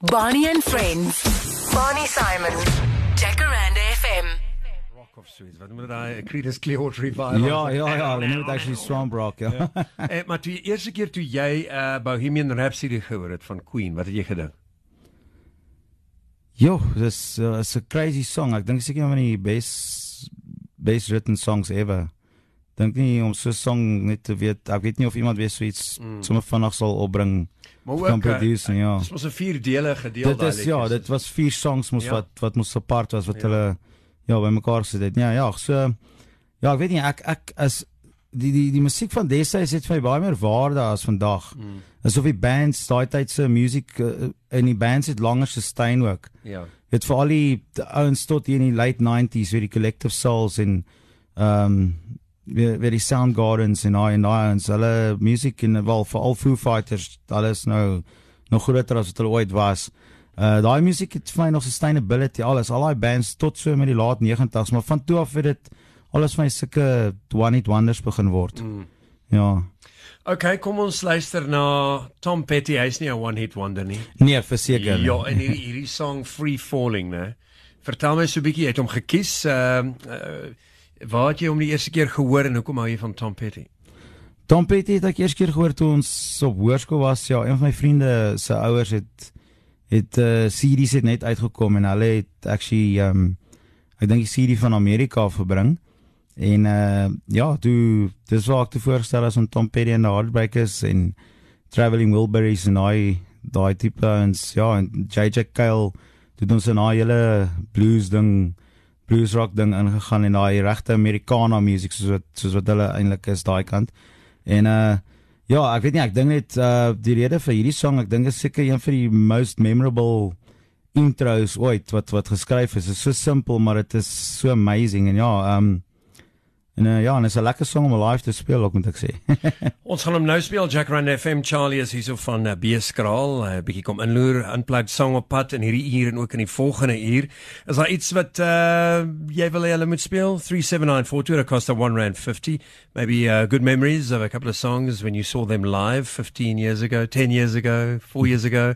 Bonnie and Friends. Bonnie Simon. Jacaranda FM. rock of suits. Wat noem dit daai Creedence Clearwater Revival? Ja, ja, ja, hulle noem dit actually Swamp Rock, ja. Ja. Eh, maar toe die eerste keer toe jy uh, Bohemian Rhapsody gehoor het van Queen, wat het jy gedink? Jo, dis uh, is 'n crazy song. Ek dink seker een van die best best written songs ever. Dink nie om so 'n song net te weet. Ek weet nie of iemand weer so iets mm. sommer vinnig sal opbring. Maar kan ook uh, produce, ja. Dis mos 'n vier dele gedeel Dit is ja, dit was vier songs mos Ja. wat wat mos apart was wat Ja. ja. hulle ja bymekaar gesit het. Ja, ja, so ja, ek weet nie ek ek as die die die musiek van destyds het vir my baie meer waarde as vandag. Mm. Asof die bands daai tyd se musiek uh, en die bands het langer sustain ook. Ja. Dit vir al die ouens tot hier in die late 90s weer die Collective Souls en ehm um, weer weer die Soundgardens en daai en daai ons hulle musiek en wel vir al Foo Fighters alles nou nog groter as wat hulle ooit was. Uh daai musiek het vir my nog sustainability alles al daai bands tot so met die laat 90s maar van toe af het dit alles vir my sulke one hit wonders begin word. Mm. Ja. Okay, kom ons luister na Tom Petty. Hy's nie 'n one hit wonder nie. Nee, verseker. Ja, en hierdie hierdie song Free Falling, né? Vertel my so 'n bietjie, jy het hom gekies. Ehm uh, uh, waar het jy hom die eerste keer gehoor en hoekom hou jy van Tom Petty? Tom Petty het ek eers keer gehoor toe ons op hoërskool was. Ja, een van my vriende se ouers het het uh, CD's het net uitgekom en hulle het actually um ek dink die CD van Amerika afgebring. En uh ja, toe dis waar ek te voorstel as om Tom Petty en the Heartbreakers en Traveling Wilburys en daai daai tipe ons ja en JJ Cale het ons daai hele blues ding blues rock ding ingegaan en daai regte Americana music soos wat soos wat hulle eintlik is daai kant. En uh ja, ek weet nie, ek dink net uh die rede vir hierdie song, ek dink is seker een van die most memorable intros ooit wat wat geskryf is. Dit is so simpel, maar dit is so amazing en ja, um en uh, ja, en is 'n lekker song om live te speel, ook moet ek sê. Ons gaan hom nou speel Jack Run FM Charlie is hierso van uh, Beeskraal, 'n uh, bietjie kom inloer, unplugged song op pad in hierdie uur en ook in die volgende uur. Is daar iets wat uh jy wil hê hulle moet speel? 3794 Costa 1 rand 50. Maybe uh, good memories of a couple of songs when you saw them live 15 years ago, 10 years ago, 4 years ago.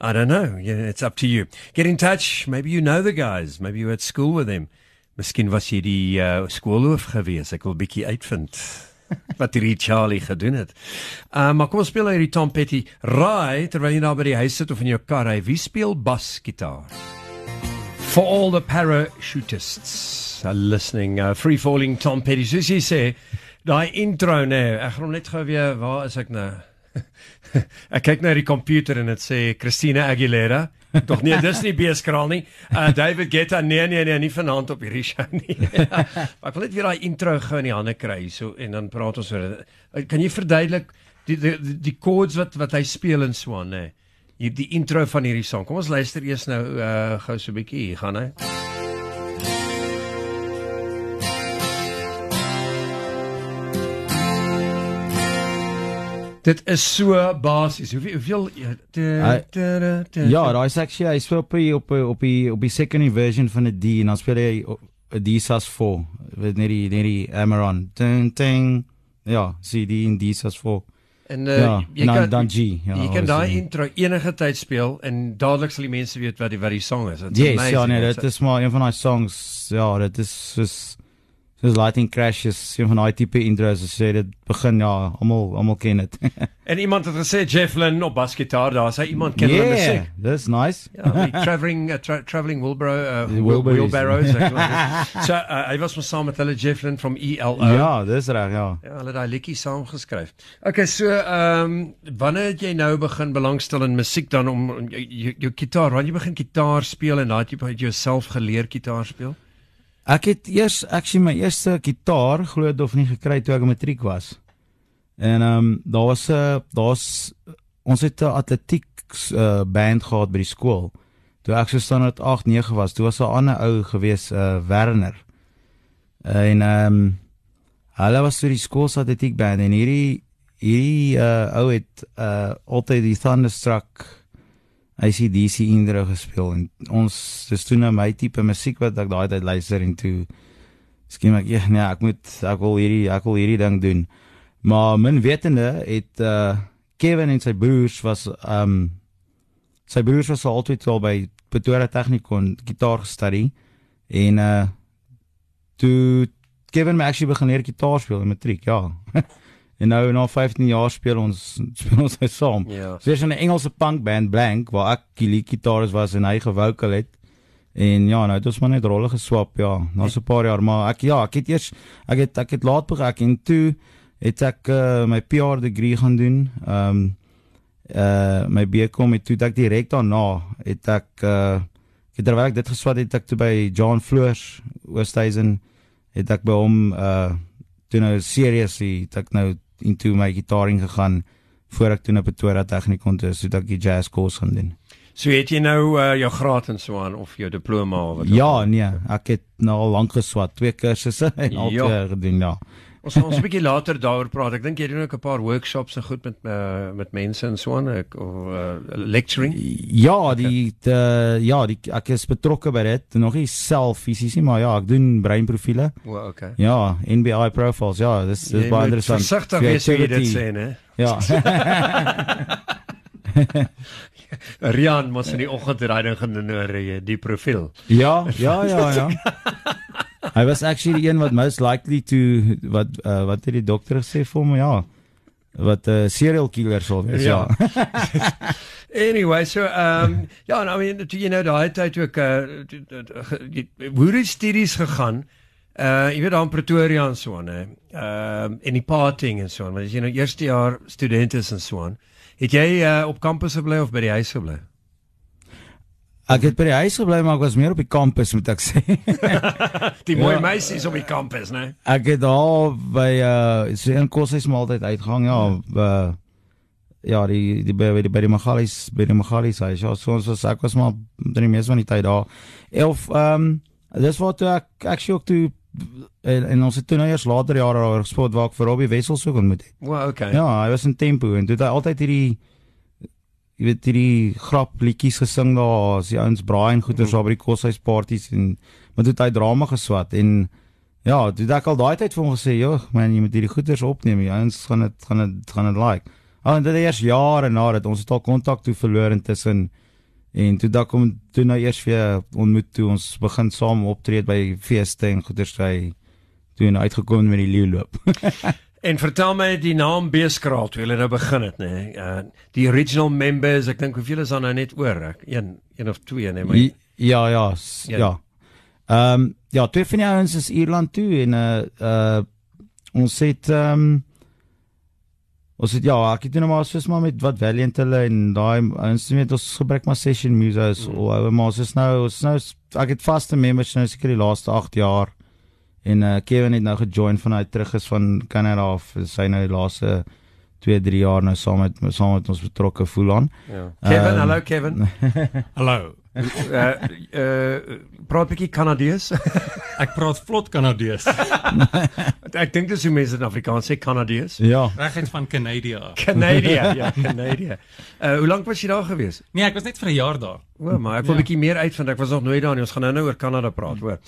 I don't know. Yeah, it's up to you. Get in touch. Maybe you know the guys. Maybe you were at school with them. Miskien was jy die uh, skoolhoof gewees. Ek wil bietjie uitvind wat hierdie Charlie gedoen het. Uh, maar kom ons speel nou hierdie Tom Petty. Raai terwyl jy daar by die huis sit of in jou kar ry, wie speel basgitaar? For all the parachutists are listening, uh, free falling Tom Petty. Soos jy sê, daai intro nê, ek gaan hom net gou weer, waar is ek nou? Ek kyk na die komputer en dit sê Christina Aguilera. Tog nee, dis nie beeskraal nie. Uh David Guetta, nee nee nee, nie vanaand op hierdie show nie. maar ek wil net weer daai intro gou in die hande kry so en dan praat ons oor dit. Uh, Kan jy verduidelik die die die, die chords wat wat hy speel in Swan nê? Hier die intro van hierdie song. Kom ons luister eers nou uh gou so 'n bietjie. Hier gaan hy. Dit is so basies. Hoeveel hoeveel Hy- ja, daai is actually hy speel op die, op die, op die op die second version van 'n D en dan speel hy op- D sus 4. Met net die net die Amaron. Ding ding. Ja, C D en D sus 4. En uh, Ja, jy en dan kan dan G. Ja, jy kan daai intro enige tyd speel en dadelik sal die mense weet wat die wat die song is. It's Yes, amazing. ja nee, dit is maar een van daai songs. Ja, dit is soos soos Lightning Crashes, een van daai tipe intros as jy dit begin ja, almal almal ken dit. En iemand het gesê Jeff Lynne op basgitaar, daar's hy iemand ken hulle yeah, musiek. that's nice. Ja, die traveling uh, tra traveling Wilbro uh, Wilburys. geloof. so uh, hy was mos saam met hulle Jeff Lynne from ELO. Ja, dis reg, ja. Ja, hulle het daai liedjie saam geskryf. Okay, so ehm um, wanneer het jy nou begin belangstel in musiek dan om jou, jou, jou gitaar, wanneer jy begin gitaar speel en daai tipe uit jouself geleer gitaar speel? Ek het eers actually my eerste gitaar glo dit of nie gekry toe ek matriek was. En ehm um, daar was 'n daar's ons het 'n atletiek uh, band gehad by die skool. Toe ek so standaard 8, 9 was, toe was 'n ander ou gewees, uh, Werner. En ehm um, hulle was so die skool se atletiek band en hierdie hierdie uh, ou het uh, altyd die Thunderstruck ACDC intro gespeel en ons dis toe nou my tipe musiek wat ek daai tyd luister en toe skien ek ja nee ek moet ek wil hierdie ek wil hierdie ding doen maar min wetende het uh Kevin en sy broers was um sy broers was al altyd al by Pretoria Technikon gitaar gestudie en uh toe Kevin my actually begin leer gitaar speel in matriek, ja. en nou na 15 jaar speel ons speel ons hy saam. Ja. So is 'n Engelse punk band Blank waar ek die gitaris was en hy gevocal het. En ja, nou het ons maar net rolle geswap, ja, na so 'n paar jaar, maar ek ja, ek het eers ek het ek het laat begin en toe het ek uh, my PR degree gaan doen. Ehm um, uh my BCom het toe ek direk daarna het ek uh ek het terwyl ek dit geswat het ek toe by John Floors Oosthuizen het ek by hom uh toe nou seriously het ek nou into my gitaring gegaan voor ek toe na Pretoria Technikon toe so dat ek die jazz course gaan doen. So het jy nou uh, jou graad en so aan of jou diploma of wat? Ja, nee, ek het nou al lank geswat, twee kursusse en al Ja. twee gedoen, ja. Ons gaan ons 'n bietjie later daaroor praat. Ek dink jy doen ook 'n paar workshops en goed met uh, met mense en so aan ek of uh, lecturing. Ja, die de, ja, die ek is betrokke by dit, nog nie self fisies nie, maar ja, ek doen breinprofiele. O, oh, okay. Ja, NBI profiles, ja, dis dis Jy baie moet interessant. Versigtig wees hoe jy dit Creativity. sê, né? Ja. Rian mos in die oggend raai ding genoem jy die profiel. ja, ja, ja, ja. Hy was actually die een wat most likely to wat uh, wat het die dokter gesê vir hom, ja. Wat 'n uh, serial killer sou wees, ja. Ja. Anyway, so ehm um, ja, nou I mean, jy nou daai tyd ook uh die studies gegaan? Uh jy weet daar in Pretoria en so aan, hè. Ehm en die partying en so aan, want as jy nou eerste jaar student is en so aan, het jy uh op kampus gebly of by die huis gebly? Ek het by die huis gebly, maar ek was meer op die kampus, moet ek sê. Die mooi Ja. meisies op die kampus, né? Ek het daar by uh so 'n koshuis maar altyd uitgang ja, uh ja, die die by die, by die Magalies, by die Magalies huis. Ja, so ons was ek was maar drie mees van die tyd daar. Elf ehm um, dis wat ek actually ook toe en, en ons het toe nou eers later jare daar gespot waar ek vir Robbie Wessels ook ontmoet het. Well, okay. Ja, hy was in tempo en toe het hy altyd hierdie jy weet hierdie grap liedjies gesing daar, as die ouens braai en goeters daar by die koshuispartytjies en maar toe het hy drama geswat en ja, toe het ek al daai tyd vir hom gesê, "Joh, man, jy moet hierdie goeters opneem. Die ouens gaan dit gaan dit gaan dit like." Al en dit eers jare na dit ons het al kontak toe verloor intussen en toe dat kom toe nou eers weer ontmoet toe ons begin saam optree by feeste en goeters hy toe nou uitgekom met die leeuloop. En vertel my die naam Beeskraal toe hulle nou begin het, né? Uh die original members, ek dink hoeveel is daar nou net oor? Ek een een of twee, né, maar I- Ja, ja, s- Ja. ja. Ehm um, ja, twee van die ouens is Ierland toe en uh uh ons het ehm um, ons het ja, ek het nou maar soos maar met wat Valiant hulle en daai ouens met ons gebruik maar session musos mm. ou maar ons is nou ons nou ek het vaste members nou seker die laaste 8 jaar en uh Kevin het nou gejoin van hy terug is van Canada af sy nou die laaste 2 3 jaar nou saam met saam met ons betrokke voel aan. ja. Kevin, Ehm, hallo Kevin. Hallo. Uh uh praat bietjie Kanadees. Ek praat vlot Kanadees. ek dink dis hoe mense in Afrikaans sê Kanadees. Ja. Reguit van Kanadia. af. Canada, ja, Canada. Uh hoe lank was jy daar gewees? Nee, ek was net vir 'n jaar daar. O, maar ek wil 'n Ja. bietjie meer uitvind. Ek was nog nooit daar nie. Ons gaan nou-nou oor Kanada praat, hoor.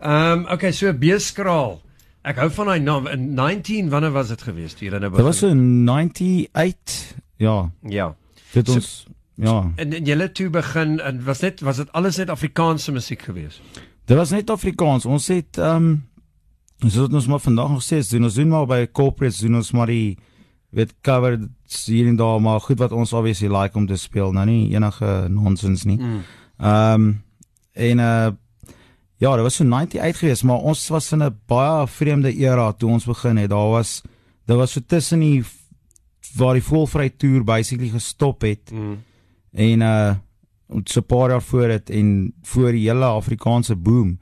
Ehm um, okay, so Beeskraal. Ek hou van daai naam. In 19 wanneer was dit gewees toe jy nou Dit was so 98 ja. Ja. Dit So- ons ja. En, en julle toe begin en was net was dit alles net Afrikaanse musiek gewees? Dit was net Afrikaans. Ons het ehm um, soos ons maar vandag nog sê, doen ons doen maar by corporates doen ons maar die weet cover hier en daar maar goed wat ons obviously like om te speel, nou nie enige nonsens nie. Mm. Ehm um, en uh ja, dit was so 98 geweest, maar ons was in 'n baie vreemde era toe ons begin het. Daar was daar was so tussen die waar die volvry toer basically gestop het. Mm. En uh so 'n paar jaar voor dit en voor die hele Afrikaanse boom.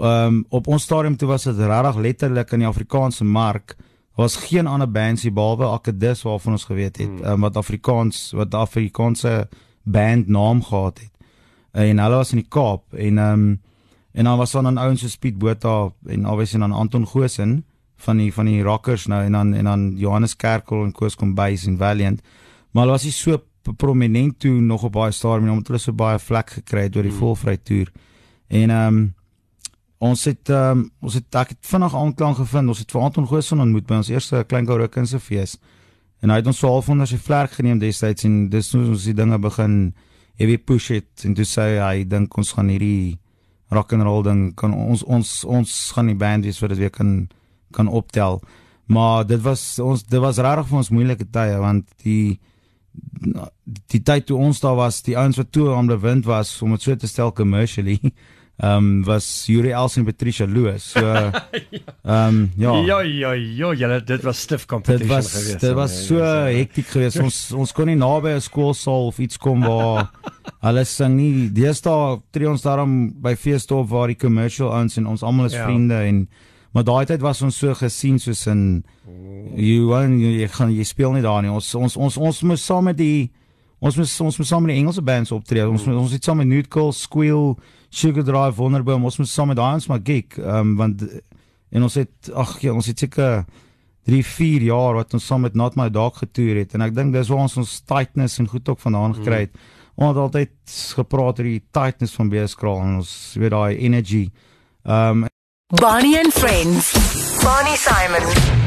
Um, op ons stadium toe was dit regtig letterlik in die Afrikaanse mark was geen ander bands hier behalwe Akedus waarvan ons geweet het Hmm. um, wat Afrikaans wat Afrikaanse band naam gehad het. En hulle was in die Kaap en um, en dan was dan ouens so Piet Botha en obviously dan Anton Goosen van die van die Rockers nou en dan en dan Johannes Kerkel en Koos Kombuis en Valiant. Maar hulle was nie so prominent toe nog op baie stadium nie, omdat hulle so baie vlek gekry het deur die Hmm. volvry toer. En ehm um, ons het ehm um, ons het ek het vinnig aanklank gevind. Ons het vir Anton Goosen ontmoet by ons eerste klein Gourokin se fees. En hy het ons so half onder sy vlerk geneem destyds en dis hoe ons die dinge begin heavy push het en toe sê hy dink ons gaan hierdie rock and roll ding kan ons ons ons gaan die band wees wat dit weer kan kan optel. Maar dit was ons dit was regtig vir ons moeilike tye want die die tyd toe ons daar was, die ouens wat toe aan die wind was om dit so te stel commercially, ehm um, was Yuri Els en Patricia Loos. So ehm um, ja. Ja ja ja, julle dit was stiff competition dit was, geweest. Dit was so hektiek geweest. Ons ons kon nie naby 'n skoolsaal of iets kom waar hulle sing nie. Deesdae tree ons daarom by feeste op waar die commercial ouens en ons almal is Ja. vriende en maar daai tyd was ons so gesien soos in you want jy gaan jy speel nie daar nie. Ons ons ons ons moes saam met die ons moes ons moes saam met die Engelse bands optree. Ons moes, ons het saam met Nude Squeal, Sugar Drive, Wonderboom, ons moes saam met daai ons maar gig. Ehm um, want en ons het ag ja, ons het seker 3 4 jaar wat ons saam met Not My Dog getoer het en ek dink dis waar ons ons tightness en goed ook vandaan gekry het. Ons het altyd gepraat oor die tightness van Beeskraal en ons weet daai energy. Ehm um, Bonnie and Friends. Bonnie Simon. Jacaranda FM.